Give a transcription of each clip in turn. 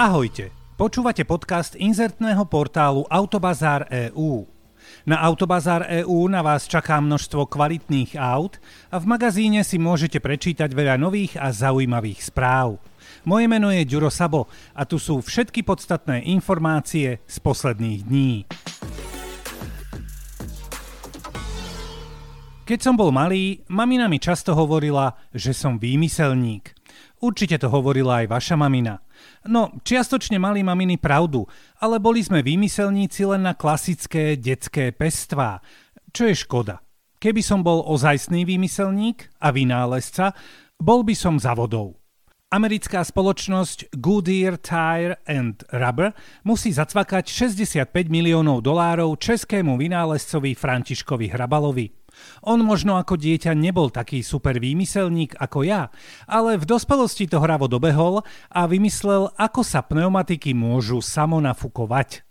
Ahojte, počúvate podcast inzertného portálu Autobazár EU. Na Autobazár EU na vás čaká množstvo kvalitných aut a v magazíne si môžete prečítať veľa nových a zaujímavých správ. Moje meno je Ďuro Sabo a tu sú všetky podstatné informácie z posledných dní. Keď som bol malý, mamina mi často hovorila, že som výmyselník. Určite to hovorila aj vaša mamina. No, čiastočne mali maminy pravdu, ale boli sme výmyselníci len na klasické detské pestvá, čo je škoda. Keby som bol ozajstný výmyselník a vynálezca, bol by som za vodou. Americká spoločnosť Goodyear Tire and Rubber musí zacvakať 65 miliónov dolárov českému vynálezcovi Františkovi Hrabalovi. On možno ako dieťa nebol taký super výmyselník ako ja, ale v dospelosti to hravo dobehol a vymyslel, ako sa pneumatiky môžu samonafukovať.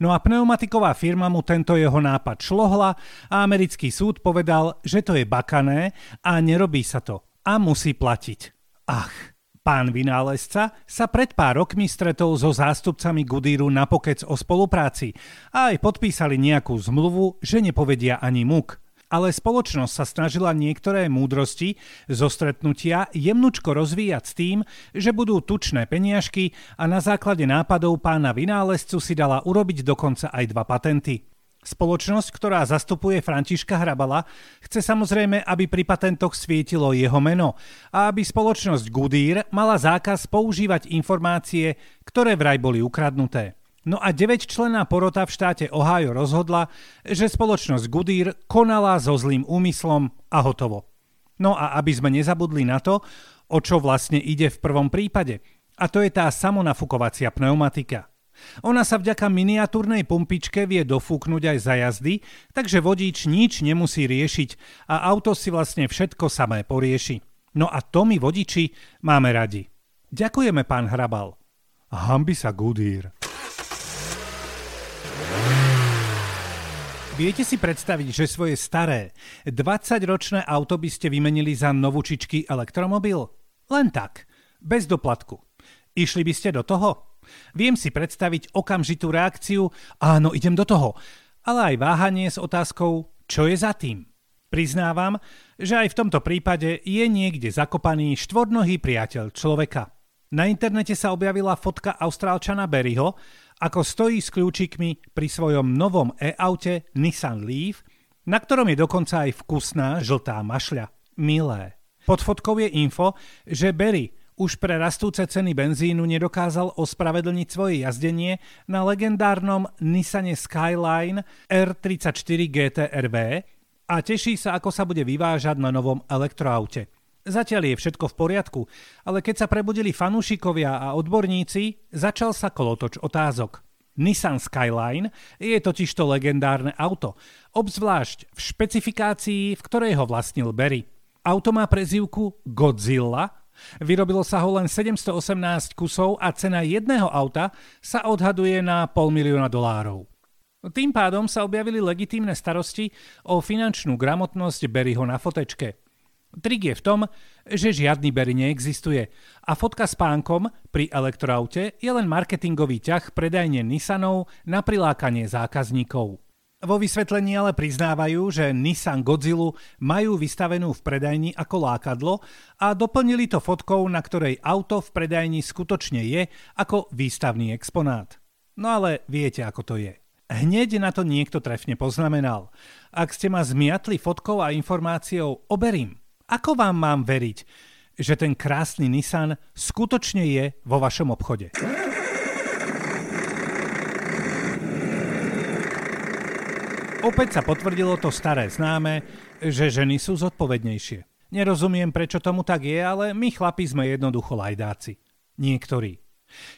No a pneumatiková firma mu tento jeho nápad šlohla a americký súd povedal, že to je bakané a nerobí sa to a musí platiť. Ach, Pán vynálezca sa pred pár rokmi stretol so zástupcami Goodyearu na pokec o spolupráci a aj podpísali nejakú zmluvu, že nepovedia ani muk. Ale spoločnosť sa snažila niektoré múdrosti zo stretnutia jemnučko rozvíjať s tým, že budú tučné peniažky a na základe nápadov pána vynálezcu si dala urobiť dokonca aj dva patenty. Spoločnosť, ktorá zastupuje Františka Hrabala, chce samozrejme, aby pri patentoch svietilo jeho meno a aby spoločnosť Goodyear mala zákaz používať informácie, ktoré vraj boli ukradnuté. No a 9-členná porota v štáte Ohio rozhodla, že spoločnosť Goodyear konala so zlým úmyslom a hotovo. No a aby sme nezabudli na to, o čo vlastne ide v prvom prípade, a to je tá samonafukovacia pneumatika. Ona sa vďaka miniatúrnej pumpičke vie dofúknuť aj za jazdy, takže vodič nič nemusí riešiť a auto si vlastne všetko samé porieši. No a to my vodiči máme radi. Ďakujeme, pán Hrabal. Hambi sa Goodyear. Viete si predstaviť, že svoje staré 20-ročné auto by ste vymenili za novúčičký elektromobil? Len tak, bez doplatku. Išli by ste do toho? Viem si predstaviť okamžitú reakciu, áno, idem do toho, ale aj váhanie s otázkou, čo je za tým. Priznávam, že aj v tomto prípade je niekde zakopaný štvornohý priateľ človeka. Na internete sa objavila fotka austrálčana Berryho, ako stojí s kľúčikmi pri svojom novom e-aute Nissan Leaf, na ktorom je dokonca aj vkusná žltá mašľa. Milé. Pod fotkou je info, že Berry už pre rastúce ceny benzínu nedokázal ospravedlniť svoje jazdenie na legendárnom Nissane Skyline R34 GTRV a teší sa, ako sa bude vyvážať na novom elektroaute. Zatiaľ je všetko v poriadku, ale keď sa prebudili fanúšikovia a odborníci, začal sa kolotoč otázok. Nissan Skyline je totiž to legendárne auto, obzvlášť v špecifikácii, v ktorej ho vlastnil Berry. Auto má prezývku Godzilla Vyrobilo sa ho len 718 kusov a cena jedného auta sa odhaduje na pol milióna dolárov. Tým pádom sa objavili legitímne starosti o finančnú gramotnosť Berryho na fotečke. Trik je v tom, že žiadny Berry neexistuje a fotka s pánkom pri elektroaute je len marketingový ťah predajne Nissanov na prilákanie zákazníkov. Vo vysvetlení ale priznávajú, že Nissan Godzilla majú vystavenú v predajni ako lákadlo a doplnili to fotkou, na ktorej auto v predajni skutočne je ako výstavný exponát. No ale viete, ako to je. Hneď na to niekto trefne poznamenal. Ak ste ma zmiatli fotkou a informáciou, oberím. Ako vám mám veriť, že ten krásny Nissan skutočne je vo vašom obchode? Opäť sa potvrdilo to staré známe, že ženy sú zodpovednejšie. Nerozumiem, prečo tomu tak je, ale my chlapi sme jednoducho lajdáci. Niektorí.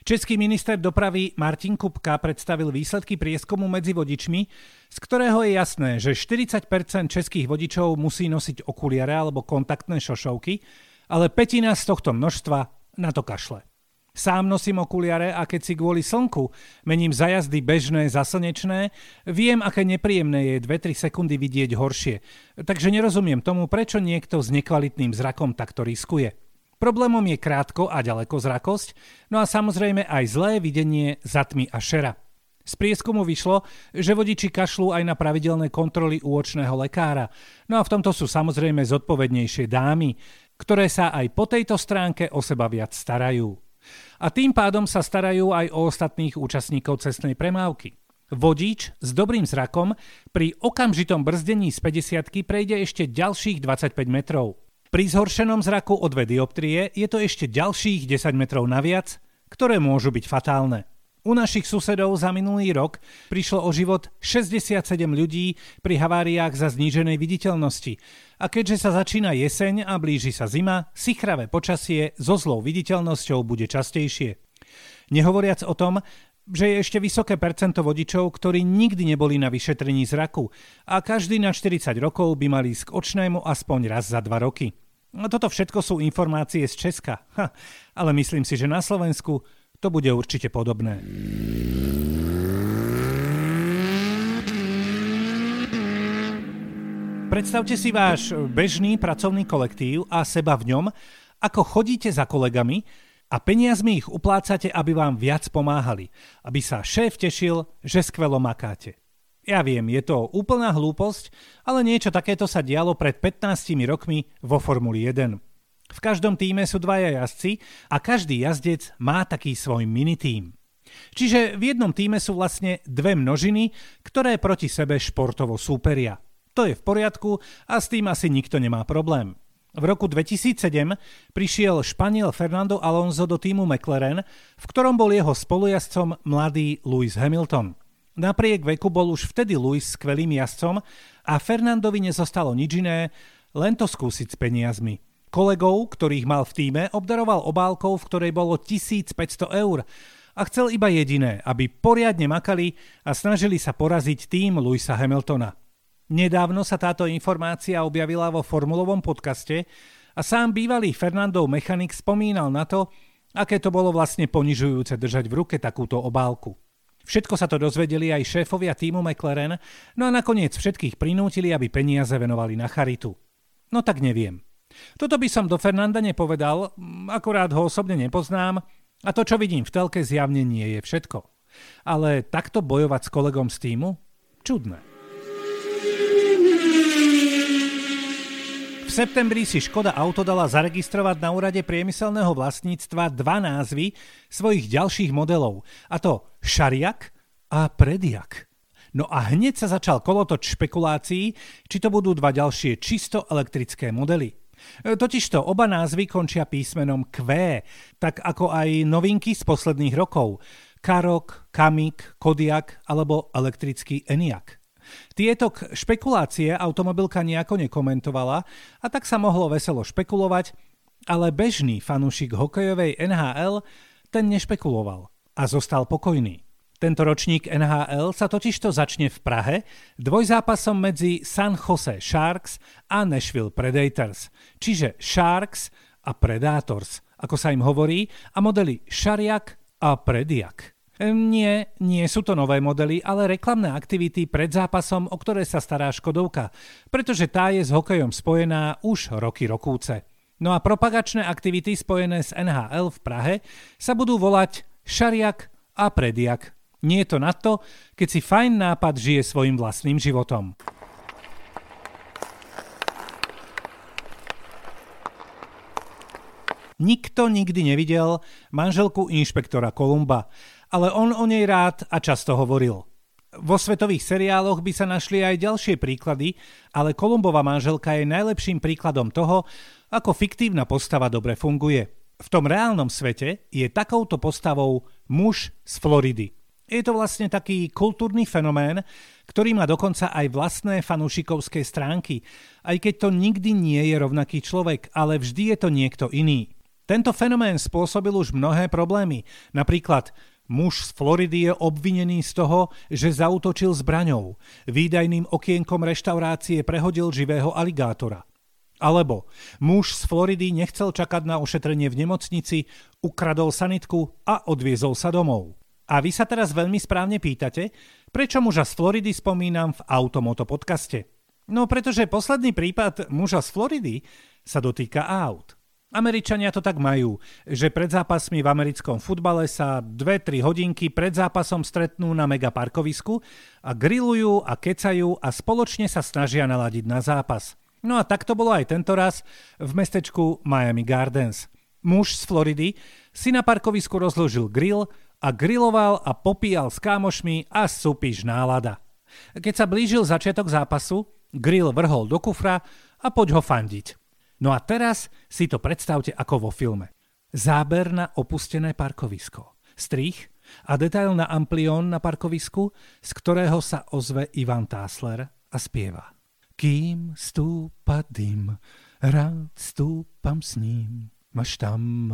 Český minister dopravy Martin Kupka predstavil výsledky prieskumu medzi vodičmi, z ktorého je jasné, že 40% českých vodičov musí nosiť okuliare alebo kontaktné šošovky, ale petina z tohto množstva na to kašle. Sám nosím okuliare a keď si kvôli slnku mením za jazdy bežné za slnečné, viem, aké nepríjemné je 2-3 sekundy vidieť horšie. Takže nerozumiem tomu, prečo niekto s nekvalitným zrakom takto riskuje. Problémom je krátko a ďaleko zrakosť, no a samozrejme aj zlé videnie zatmy a šera. Z prieskumu vyšlo, že vodiči kašľú aj na pravidelné kontroly u očného lekára. No a v tomto sú samozrejme zodpovednejšie dámy, ktoré sa aj po tejto stránke o seba viac starajú. A tým pádom sa starajú aj o ostatných účastníkov cestnej premávky. Vodič s dobrým zrakom pri okamžitom brzdení z 50 prejde ešte ďalších 25 metrov. Pri zhoršenom zraku o 2 dioptrie je to ešte ďalších 10 metrov naviac, ktoré môžu byť fatálne. U našich susedov za minulý rok prišlo o život 67 ľudí pri haváriách za zníženej viditeľnosti. A keďže sa začína jeseň a blíži sa zima, sichravé počasie so zlou viditeľnosťou bude častejšie. Nehovoriac o tom, že je ešte vysoké percento vodičov, ktorí nikdy neboli na vyšetrení zraku a každý na 40 rokov by mali ísť k očnému aspoň raz za 2 roky. No toto všetko sú informácie z Česka, ha, ale myslím si, že na Slovensku to bude určite podobné. Predstavte si váš bežný pracovný kolektív a seba v ňom, ako chodíte za kolegami a peniazmi ich uplácate, aby vám viac pomáhali, aby sa šéf tešil, že skvelo makáte. Ja viem, je to úplná hlúposť, ale niečo takéto sa dialo pred 15 rokmi vo Formuli 1. V každom týme sú dvaja jazdci a každý jazdec má taký svoj minitým. Čiže v jednom týme sú vlastne dve množiny, ktoré proti sebe športovo súperia. To je v poriadku a s tým asi nikto nemá problém. V roku 2007 prišiel Španiel Fernando Alonso do týmu McLaren, v ktorom bol jeho spolujazdcom mladý Lewis Hamilton. Napriek veku bol už vtedy Lewis skvelým jazdcom a Fernandovi nezostalo nič iné, len to skúsiť s peniazmi. Kolegov, ktorých mal v týme, obdaroval obálkou, v ktorej bolo 1500 eur a chcel iba jediné, aby poriadne makali a snažili sa poraziť tým Louisa Hamiltona. Nedávno sa táto informácia objavila vo formulovom podcaste a sám bývalý Fernandov mechanik spomínal na to, aké to bolo vlastne ponižujúce držať v ruke takúto obálku. Všetko sa to dozvedeli aj šéfovia týmu McLaren, no a nakoniec všetkých prinútili, aby peniaze venovali na charitu. No tak neviem. Toto by som do Fernanda nepovedal, akorát ho osobne nepoznám a to, čo vidím v telke, zjavne nie je všetko. Ale takto bojovať s kolegom z týmu? Čudné. V septembri si Škoda Auto dala zaregistrovať na úrade priemyselného vlastníctva dva názvy svojich ďalších modelov, a to Šariak a Prediak. No a hneď sa začal kolotoč špekulácií, či to budú dva ďalšie čisto elektrické modely. E, totižto oba názvy končia písmenom Q, tak ako aj novinky z posledných rokov. Karok, Kamik, Kodiak alebo elektrický Eniak. Tieto špekulácie automobilka nejako nekomentovala a tak sa mohlo veselo špekulovať, ale bežný fanúšik hokejovej NHL ten nešpekuloval a zostal pokojný. Tento ročník NHL sa totižto začne v Prahe dvojzápasom medzi San Jose Sharks a Nashville Predators, čiže Sharks a Predators, ako sa im hovorí, a modely Šariak a Prediak. Nie, nie sú to nové modely, ale reklamné aktivity pred zápasom, o ktoré sa stará Škodovka, pretože tá je s hokejom spojená už roky rokúce. No a propagačné aktivity spojené s NHL v Prahe sa budú volať Šariak a Prediak. Nie je to na to, keď si fajn nápad žije svojim vlastným životom. Nikto nikdy nevidel manželku inšpektora Kolumba, ale on o nej rád a často hovoril. Vo svetových seriáloch by sa našli aj ďalšie príklady, ale Kolumbova manželka je najlepším príkladom toho, ako fiktívna postava dobre funguje. V tom reálnom svete je takouto postavou muž z Floridy. Je to vlastne taký kultúrny fenomén, ktorý má dokonca aj vlastné fanúšikovské stránky, aj keď to nikdy nie je rovnaký človek, ale vždy je to niekto iný. Tento fenomén spôsobil už mnohé problémy. Napríklad muž z Floridy je obvinený z toho, že zautočil zbraňou. Výdajným okienkom reštaurácie prehodil živého aligátora. Alebo muž z Floridy nechcel čakať na ošetrenie v nemocnici, ukradol sanitku a odviezol sa domov. A vy sa teraz veľmi správne pýtate, prečo muža z Floridy spomínam v Automoto podcaste. No pretože posledný prípad muža z Floridy sa dotýka aut. Američania to tak majú, že pred zápasmi v americkom futbale sa 2-3 hodinky pred zápasom stretnú na megaparkovisku a grillujú a kecajú a spoločne sa snažia naladiť na zápas. No a tak to bolo aj tento raz v mestečku Miami Gardens. Muž z Floridy si na parkovisku rozložil grill a griloval a popíjal s kámošmi a supíš nálada. Keď sa blížil začiatok zápasu, grill vrhol do kufra a poď ho fandiť. No a teraz si to predstavte ako vo filme. Záber na opustené parkovisko. Strich a detail na amplión na parkovisku, z ktorého sa ozve Ivan Tásler a spieva. Kým stúpa dym, rád stúpam s ním, máš tam...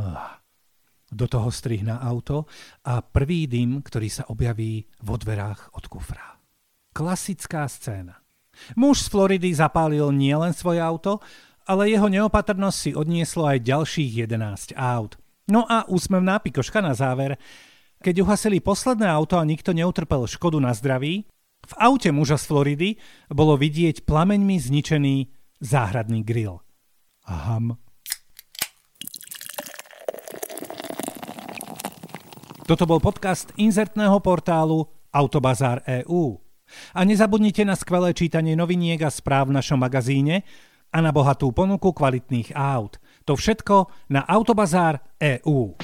Do toho strih na auto a prvý dym, ktorý sa objaví vo dverách od kufra. Klasická scéna. Muž z Floridy zapálil nielen svoje auto, ale jeho neopatrnosť si odnieslo aj ďalších 11 aut. No a úsmevná pikoška na záver. Keď uhasili posledné auto a nikto neutrpel škodu na zdraví, v aute muža z Floridy bolo vidieť plameňmi zničený záhradný grill. Aham. Toto bol podcast inzertného portálu Autobazár EU. A nezabudnite na skvelé čítanie noviniek a správ v našom magazíne, a na bohatú ponuku kvalitných aut. To všetko na Autobazár EU.